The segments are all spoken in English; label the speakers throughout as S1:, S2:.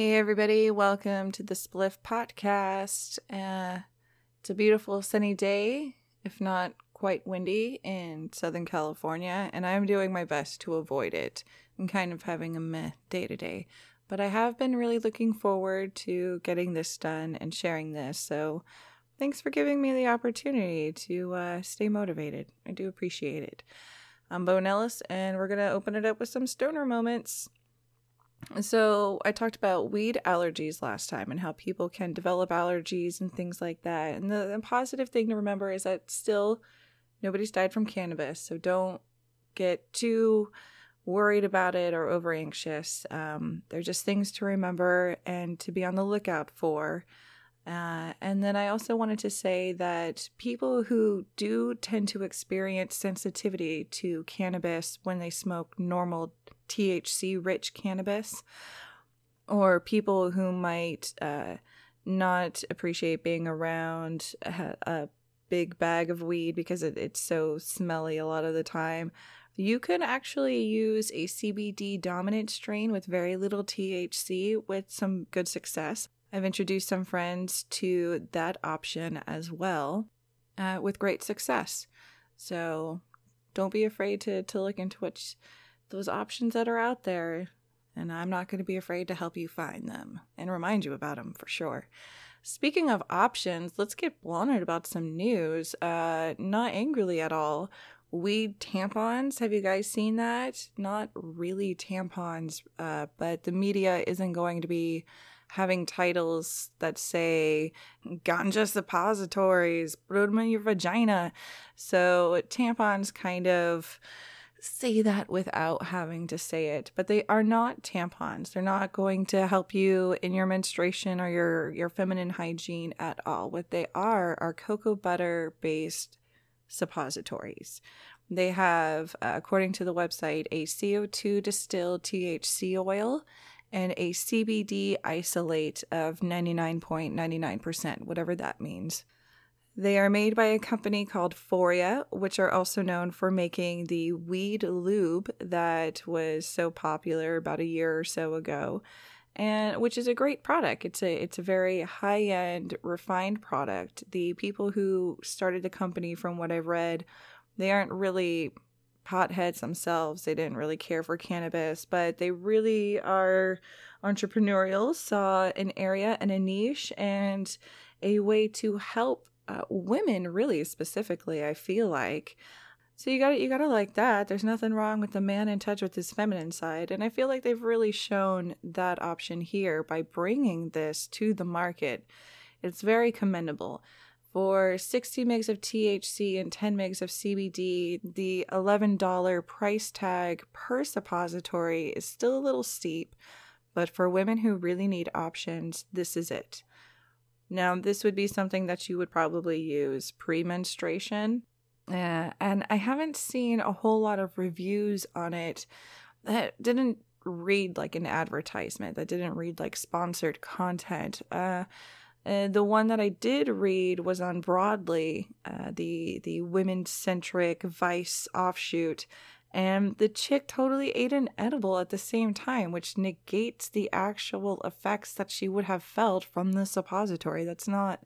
S1: Hey, everybody, welcome to the Spliff Potcast. Uh, it's a beautiful sunny day, if not quite windy, in Southern California, and I'm doing my best to avoid it. I'm kind of having a meh day to day, but I have been really looking forward to getting this done and sharing this, so thanks for giving me the opportunity to uh, stay motivated. I do appreciate it. I'm Bo Nellis, and we're going to open it up with some stoner moments. So, I talked about weed allergies last time and how people can develop allergies and things like that. And the, the, positive thing to remember is that still nobody's died from cannabis. So, don't get too worried about it or over anxious. Um, they're just things to remember and to be on the lookout for. Uh, and then I also wanted to say that people who do tend to experience sensitivity to cannabis when they smoke normal THC rich cannabis, or people who might uh, not appreciate being around a, a, big bag of weed because it, it's so smelly a lot of the time. You can actually use a CBD dominant strain with very little THC with some good success. I've introduced some friends to that option as well uh, with great success. So don't be afraid to, to look into what those options that are out there. And I'm not going to be afraid to help you find them and remind you about them for sure. Speaking of options, let's get blunted about some news. Uh, not angrily at all. Weed tampons. Have you guys seen that? Not really tampons, uh, but the media isn't going to be having titles that say ganja suppositories, in your vagina. So tampons kind of say that without having to say it, but they are not tampons. They're not going to help you in your menstruation or your your feminine hygiene at all. What they are are cocoa butter based suppositories. They have, uh, according to the website, a CO2 distilled THC oil and a CBD isolate of 99.99%, whatever that means. They are made by a company called Foria, which are also known for making the weed lube that was so popular about a year or so ago, and which is a great product. It's a it's a very high-end refined product. The people who started the company from what I've read, they aren't really potheads themselves. They didn't really care for cannabis, but they really are entrepreneurial, saw an area and a niche and a way to help uh, women really specifically, I feel like. So you got you got to like that. There's nothing wrong with the man in touch with his feminine side, and I feel like they've really shown that option here by bringing this to the market. It's very commendable. For 60 megs of THC and 10 megs of CBD, the $11 price tag per suppository is still a little steep, but for women who really need options, this is it. Now, this would be something that you would probably use pre menstruation. Uh, and I haven't seen a whole lot of reviews on it that didn't read like an advertisement, that didn't read like sponsored content. Uh, uh, the one that I did read was on Broadly, uh, the the women centric Vice offshoot, and the chick totally ate an edible at the same time, which negates the actual effects that she would have felt from the suppository. That's not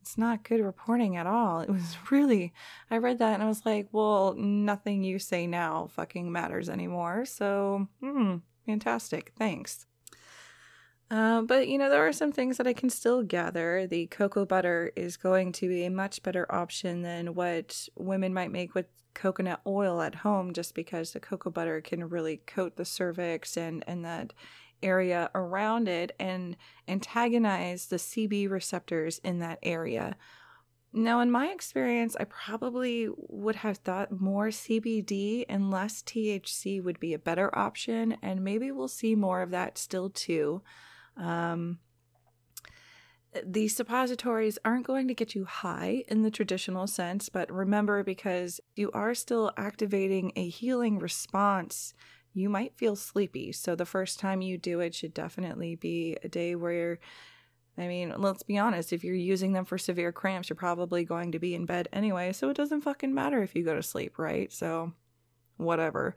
S1: it's not good reporting at all. It was really I read that and I was like, well, nothing you say now fucking matters anymore. So, hmm, fantastic. Thanks. Uh, but you know, there are some things that I can still gather. The cocoa butter is going to be a much better option than what women might make with coconut oil at home, just because the cocoa butter can really coat the cervix and, and that area around it and antagonize the CB receptors in that area. Now, in my experience, I probably would have thought more CBD and less THC would be a better option, and maybe we'll see more of that still too. Um, these suppositories aren't going to get you high in the traditional sense, but remember because you are still activating a healing response, you might feel sleepy. So the first time you do it should definitely be a day where I mean, let's be honest, if you're using them for severe cramps, you're probably going to be in bed anyway, so it doesn't fucking matter if you go to sleep, right? So whatever.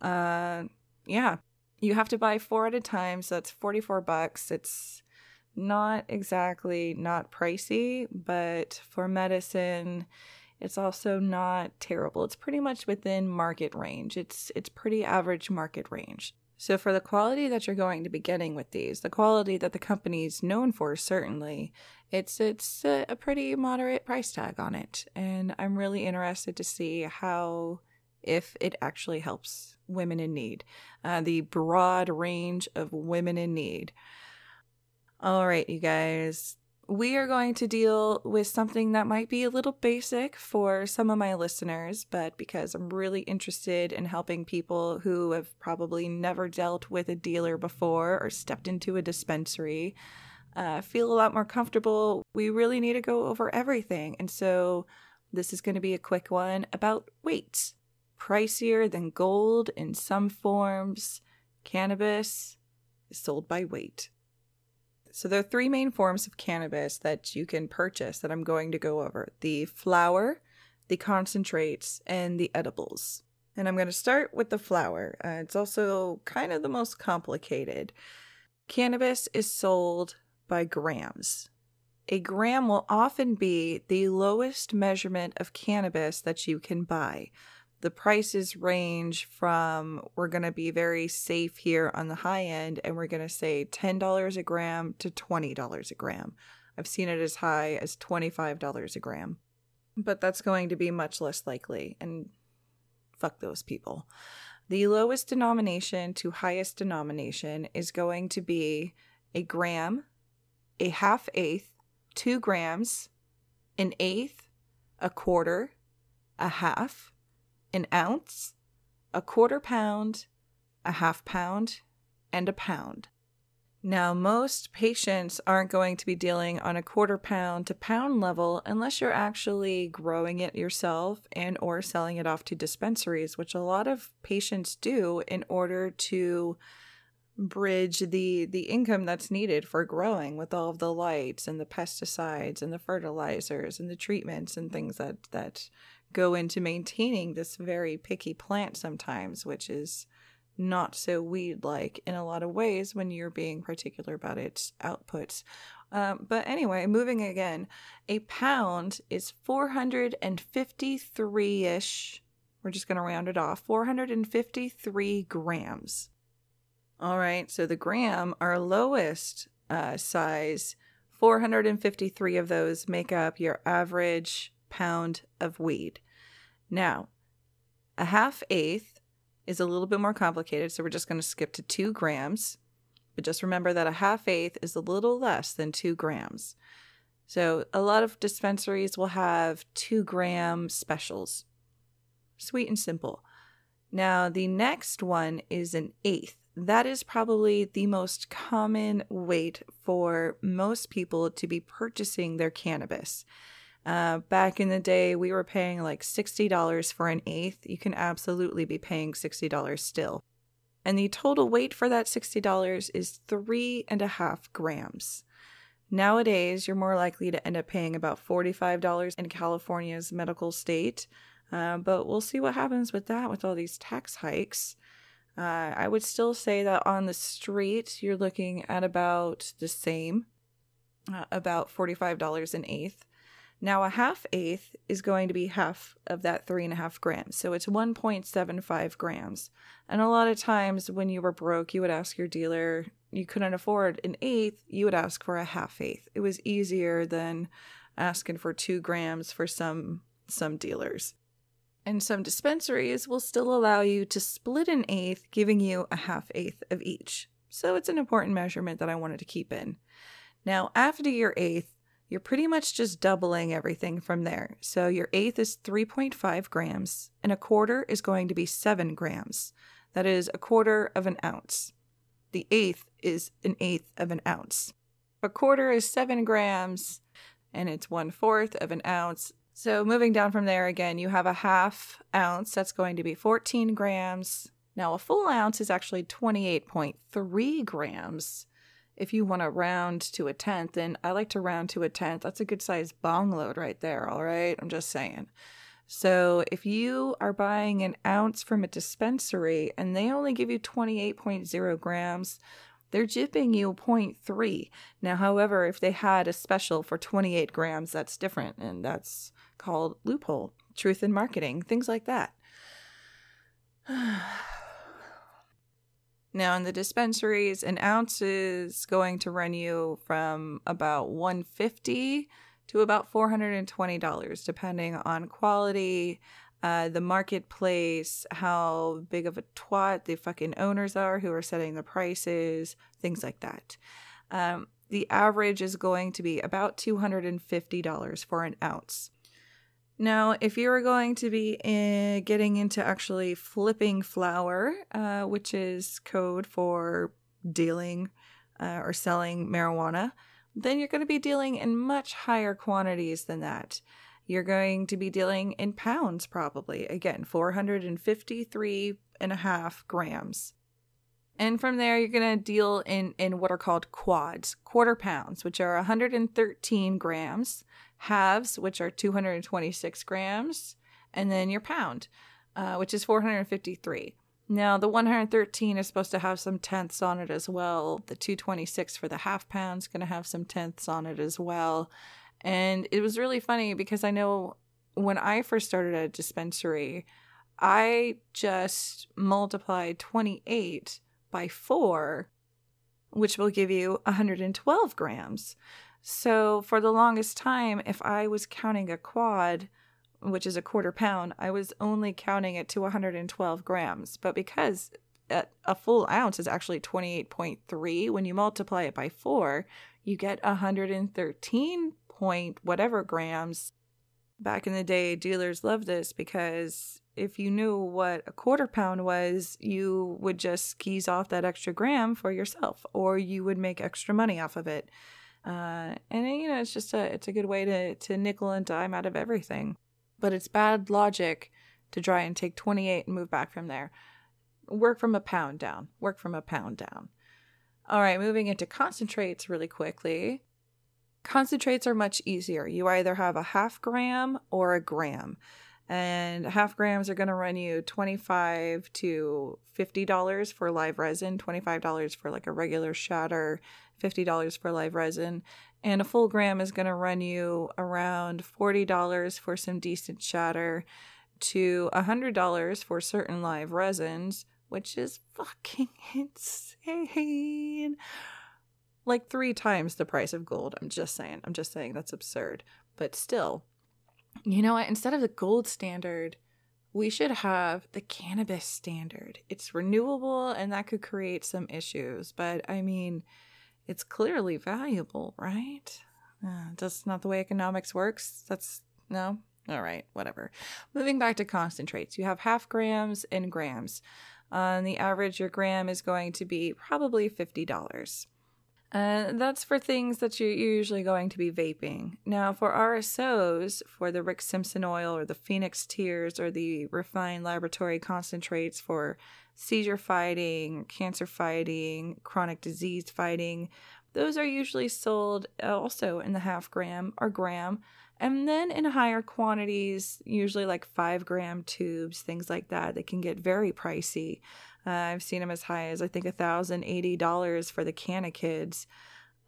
S1: Uh yeah, You have to buy four at a time, so that's 44 bucks. It's not exactly not pricey, but for medicine, it's also not terrible. It's pretty much within market range. It's it's pretty average market range. So for the quality that you're going to be getting with these, the quality that the company's known for certainly, it's it's a, a pretty moderate price tag on it. And I'm really interested to see how if it actually helps women in need. Uh, the broad range of women in need. All right, you guys, we are going to deal with something that might be a little basic for some of my listeners, but because I'm really interested in helping people who have probably never dealt with a dealer before or stepped into a dispensary uh, feel a lot more comfortable, we really need to go over everything. And so this is going to be a quick one about weights. Pricier than gold in some forms, cannabis is sold by weight. So there are three main forms of cannabis that you can purchase that I'm going to go over the flower, the concentrates, and the edibles. And I'm going to start with the flower. Uh, it's also kind of the most complicated. Cannabis is sold by grams. A gram will often be the lowest measurement of cannabis that you can buy the prices range from we're going to be very safe here on the high end and we're going to say $10 a gram to $20 a gram. I've seen it as high as $25 a gram. But that's going to be much less likely and fuck those people. The lowest denomination to highest denomination is going to be a gram, a half eighth, two grams, an eighth, a quarter, a half, an ounce, a quarter pound, a half pound, and a pound. Now, most patients aren't going to be dealing on a quarter pound to pound level unless you're actually growing it yourself and or selling it off to dispensaries, which a lot of patients do in order to bridge the the income that's needed for growing with all of the lights and the pesticides and the fertilizers and the treatments and things that that go into maintaining this very picky plant sometimes, which is not so weed like in a lot of ways when you're being particular about its outputs. Um, but anyway, moving again, a pound is 453 ish. We're just going to round it off 453 grams. All right, so the gram, our lowest uh, size, 453 of those make up your average pound of weed. Now, a half eighth is a little bit more complicated, so we're just going to skip to two grams. But just remember that a half eighth is a little less than two grams. So a lot of dispensaries will have two gram specials. Sweet and simple. Now, the next one is an eighth. That is probably the most common weight for most people to be purchasing their cannabis. Uh, back in the day, we were paying like $60 for an eighth. You can absolutely be paying $60 still. And the total weight for that $60 is three and a half grams. Nowadays, you're more likely to end up paying about $45 in California's medical state. Uh, but we'll see what happens with that with all these tax hikes. Uh, I would still say that on the street, you're looking at about the same, uh, about $45 an eighth. Now, a half eighth is going to be half of that three and a half grams. So it's 1.75 grams. And a lot of times when you were broke, you would ask your dealer, you couldn't afford an eighth, you would ask for a half eighth. It was easier than asking for two grams for some some dealers. And some dispensaries will still allow you to split an eighth, giving you a half eighth of each. So it's an important measurement that I wanted to keep in. Now, after your eighth, you're pretty much just doubling everything from there. So your eighth is 3.5 grams, and a quarter is going to be 7 grams. That is a quarter of an ounce. The eighth is an eighth of an ounce. A quarter is 7 grams, and it's one fourth of an ounce. So moving down from there again, you have a half ounce. That's going to be 14 grams. Now, a full ounce is actually 28.3 grams if you want to round to a tenth, and I like to round to a tenth. That's a good size bong load right there, all right? I'm just saying. So if you are buying an ounce from a dispensary and they only give you 28.0 grams, they're jipping you 0.3. Now, however, if they had a special for 28 grams, that's different. And that's called loophole, truth in marketing, things like that. Now, in the dispensaries, an ounce is going to run you from about 150 to about $420, depending on quality, uh, the marketplace, how big of a twat the fucking owners are who are setting the prices, things like that. Um, the average is going to be about $250 for an ounce. Now, if you are going to be in, getting into actually flipping flower, uh, which is code for dealing uh, or selling marijuana, then you're going to be dealing in much higher quantities than that. You're going to be dealing in pounds, probably. Again, 453 and a half grams. And from there, you're going to deal in, in what are called quads, quarter pounds, which are 113 grams halves, which are 226 grams, and then your pound, uh, which is 453. Now, the 113 is supposed to have some tenths on it as well. The 226 for the half pound is going to have some tenths on it as well. And it was really funny because I know when I first started at a dispensary, I just multiplied 28 by 4, which will give you 112 grams. So for the longest time, if I was counting a quad, which is a quarter pound, I was only counting it to 112 grams. But because a full ounce is actually 28.3, when you multiply it by four, you get 113 point whatever grams. Back in the day, dealers loved this because if you knew what a quarter pound was, you would just skis off that extra gram for yourself, or you would make extra money off of it. Uh, and you know, it's just a it's a good way to to nickel and dime out of everything. But it's bad logic to try and take 28 and move back from there. Work from a pound down. Work from a pound down. All right, moving into concentrates really quickly. Concentrates are much easier. You either have a half gram or a gram and half grams are going to run you 25 to $50 for live resin $25 for like a regular shatter $50 for live resin. And a full gram is going to run you around $40 for some decent shatter to $100 for certain live resins which is fucking insane. Like three times the price of gold. I'm just saying i'm just saying that's absurd. But still you know what? Instead of the gold standard, we should have the cannabis standard. It's renewable and that could create some issues, but I mean, it's clearly valuable, right? Uh, that's not the way economics works. That's no. All right, whatever. Moving back to concentrates, you have half grams and grams. On the average, your gram is going to be probably $50. And that's for things that you're usually going to be vaping. Now, for RSOs, for the Rick Simpson oil or the Phoenix tears or the refined laboratory concentrates for seizure fighting, cancer fighting, chronic disease fighting, those are usually sold uh, also in the half gram or gram. And then in higher quantities, usually like five gram tubes, things like that, they can get very pricey. Uh, I've seen them as high as I think $1,080 for the Canna Kids.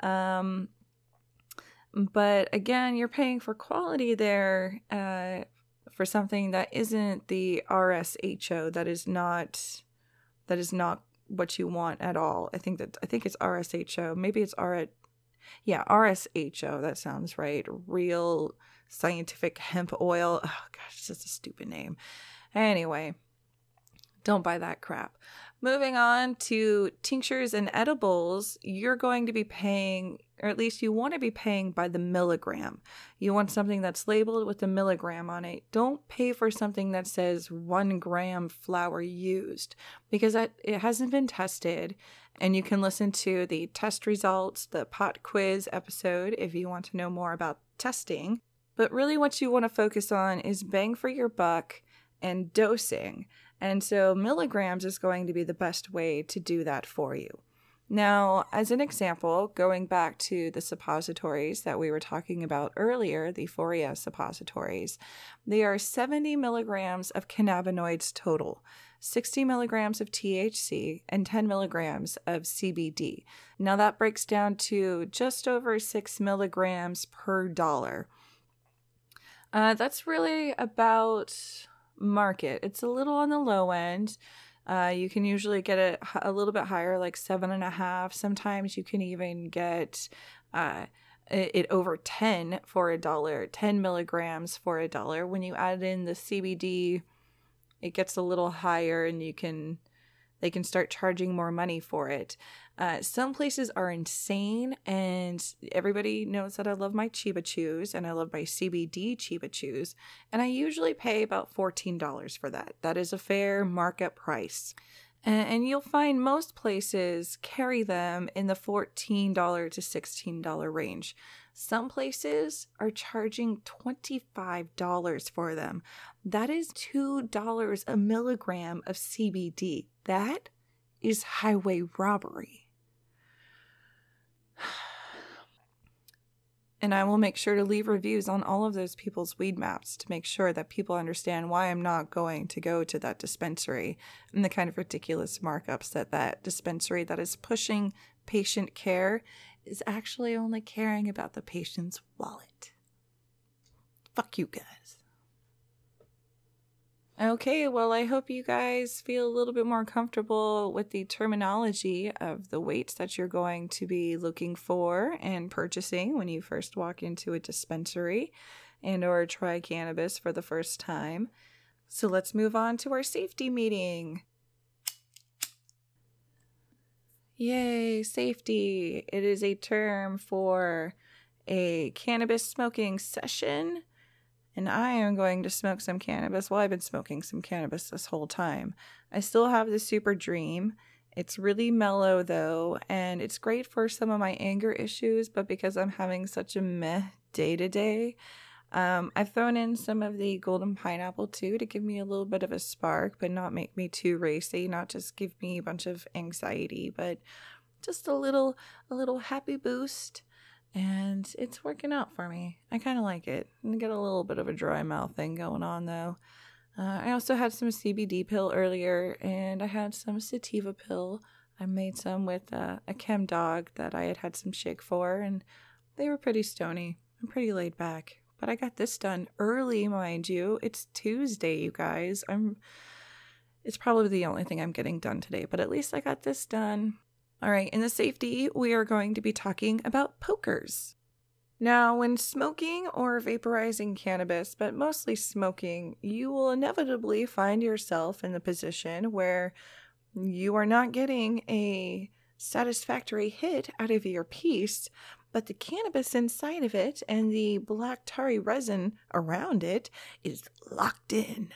S1: Um, but again, you're paying for quality there uh, for something that isn't the RSHO. That is not that is not what you want at all. I think that I think it's RSHO. Maybe it's R. Yeah, RSHO. That sounds right. Real scientific hemp oil. Oh gosh, it's just a stupid name. Anyway, don't buy that crap. Moving on to tinctures and edibles, you're going to be paying, or at least you want to be paying by the milligram. You want something that's labeled with a milligram on it. Don't pay for something that says one gram flower used because that, it hasn't been tested. And you can listen to the test results, the pot quiz episode if you want to know more about testing. But really, what you want to focus on is bang for your buck and dosing. And so milligrams is going to be the best way to do that for you. Now, as an example, going back to the suppositories that we were talking about earlier, the Foria suppositories, they are 70 milligrams of cannabinoids total, 60 milligrams of THC, and 10 milligrams of CBD. Now, that breaks down to just over 6 milligrams per dollar. Uh, that's really about market. It's a little on the low end. Uh, you can usually get it a little bit higher, like seven and a half. Sometimes you can even get uh, it over 10 for a dollar, 10 milligrams for a dollar. When you add in the CBD, it gets a little higher and you can they can start charging more money for it. Uh, some places are insane, and everybody knows that I love my Chiba Chews and I love my CBD Chiba Chews, and I usually pay about $14 for that. That is a fair market price. And, and you'll find most places carry them in the $14 to $16 range. Some places are charging $25 for them. That is $2 a milligram of CBD. That is highway robbery. And I will make sure to leave reviews on all of those people's weed maps to make sure that people understand why I'm not going to go to that dispensary and the kind of ridiculous markups that that dispensary that is pushing patient care is actually only caring about the patient's wallet. Fuck you guys. Okay, well, I hope you guys feel a little bit more comfortable with the terminology of the weights that you're going to be looking for and purchasing when you first walk into a dispensary and or try cannabis for the first time. So let's move on to our safety meeting. Yay, safety. It is a term for a cannabis smoking session and I am going to smoke some cannabis. Well, I've been smoking some cannabis this whole time. I still have the Super Dream. It's really mellow though, and it's great for some of my anger issues, but because I'm having such a meh day to day, um, I've thrown in some of the golden pineapple too to give me a little bit of a spark, but not make me too racy, not just give me a bunch of anxiety, but just a little a little happy boost and it's working out for me. I kind of like it. I get a little bit of a dry mouth thing going on though. Uh, I also had some CBD pill earlier, and I had some sativa pill. I made some with uh, a Chemdawg that I had had some shake for, and they were pretty stony and pretty laid back. But I got this done early, mind you. It's Tuesday, you guys. I'm. It's probably the only thing I'm getting done today, but at least I got this done. All right, in the safety, we are going to be talking about pokers. Now, when smoking or vaporizing cannabis, but mostly smoking, you will inevitably find yourself in the position where you are not getting a satisfactory hit out of your piece, but the cannabis inside of it and the black tarry resin around it is locked in.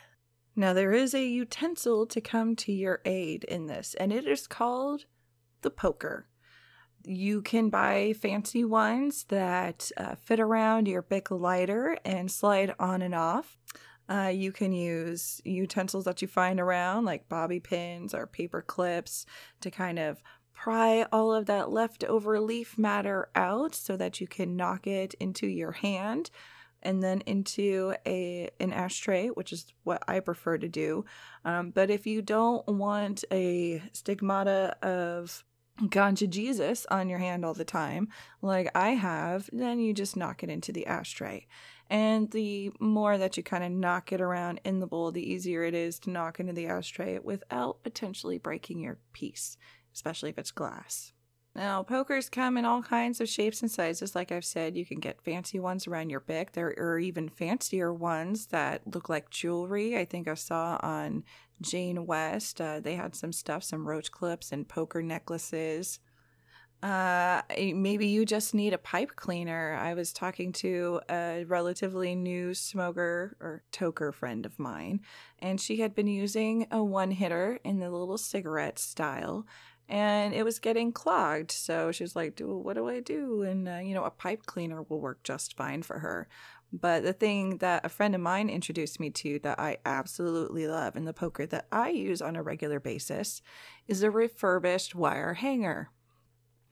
S1: Now, there is a utensil to come to your aid in this, and it is called the poker. You can buy fancy ones that uh, fit around your Bic lighter and slide on and off. Uh, you can use utensils that you find around, like bobby pins or paper clips, to kind of pry all of that leftover leaf matter out so that you can knock it into your hand and then into a an ashtray, which is what I prefer to do. Um, but if you don't want a stigmata of ganja Jesus on your hand all the time, like I have, then you just knock it into the ashtray. And the more that you kind of knock it around in the bowl, the easier it is to knock into the ashtray without potentially breaking your piece, especially if it's glass. Now, pokers come in all kinds of shapes and sizes. Like I've said, you can get fancy ones around your Bic. There are even fancier ones that look like jewelry. I think I saw on Jane West. Uh, they had some stuff, some roach clips and poker necklaces. Uh, maybe you just need a pipe cleaner. I was talking to a relatively new smoker or toker friend of mine, and she had been using a one hitter in the little cigarette style, and it was getting clogged. So she was like, "What do I do?" And uh, you know, a pipe cleaner will work just fine for her. But the thing that a friend of mine introduced me to that I absolutely love in the poker that I use on a regular basis is a refurbished wire hanger.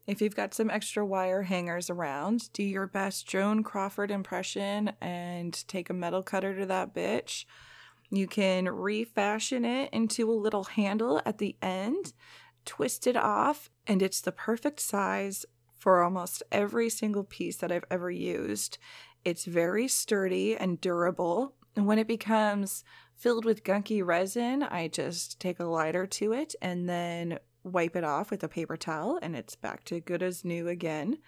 S1: If you've got some extra wire hangers around, do your best Joan Crawford impression and take a metal cutter to that bitch. You can refashion it into a little handle at the end, twist it off, and it's the perfect size for almost every single piece that I've ever used. It's very sturdy and durable. And when it becomes filled with gunky resin, I just take a lighter to it and then wipe it off with a paper towel, and it's back to good as new again.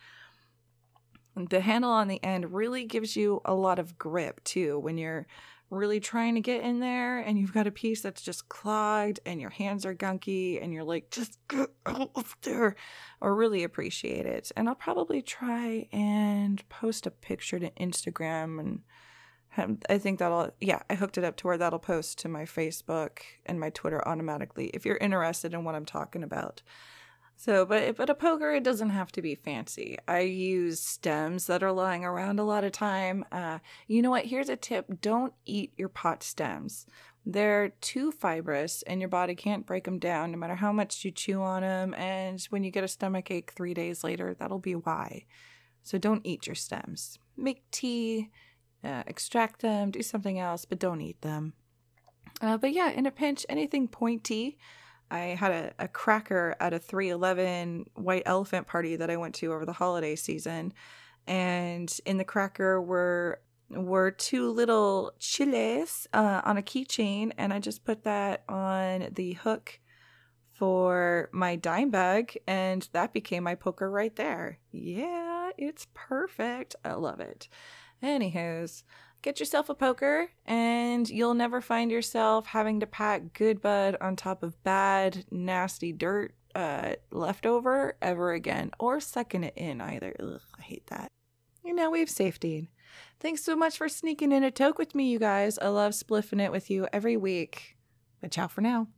S1: The handle on the end really gives you a lot of grip too when you're really trying to get in there and you've got a piece that's just clogged and your hands are gunky and you're like, just get out of there. Or really appreciate it. And I'll probably try and post a picture to Instagram and I think that'll, yeah, I hooked it up to where that'll post to my Facebook and my Twitter automatically if you're interested in what I'm talking about. So, but but a poker it doesn't have to be fancy. I use stems that are lying around a lot of time. Uh, you know what? Here's a tip: don't eat your pot stems. They're too fibrous, and your body can't break them down, no matter how much you chew on them. And when you get a stomach ache three days later, that'll be why. So don't eat your stems. Make tea, uh, extract them, do something else, but don't eat them. Uh, but yeah, in a pinch, anything pointy I had a, a cracker at a 311 white elephant party that I went to over the holiday season. And in the cracker were were two little chiles uh, on a keychain, and I just put that on the hook for my dime bag, and that became my poker right there. Yeah, it's perfect. I love it. Anywho's, get yourself a poker and you'll never find yourself having to pack good bud on top of bad, nasty dirt uh, leftover ever again or sucking it in either. Ugh, I hate that. And now we have safety. Thanks so much for sneaking in a toke with me, you guys. I love spliffing it with you every week. But ciao for now.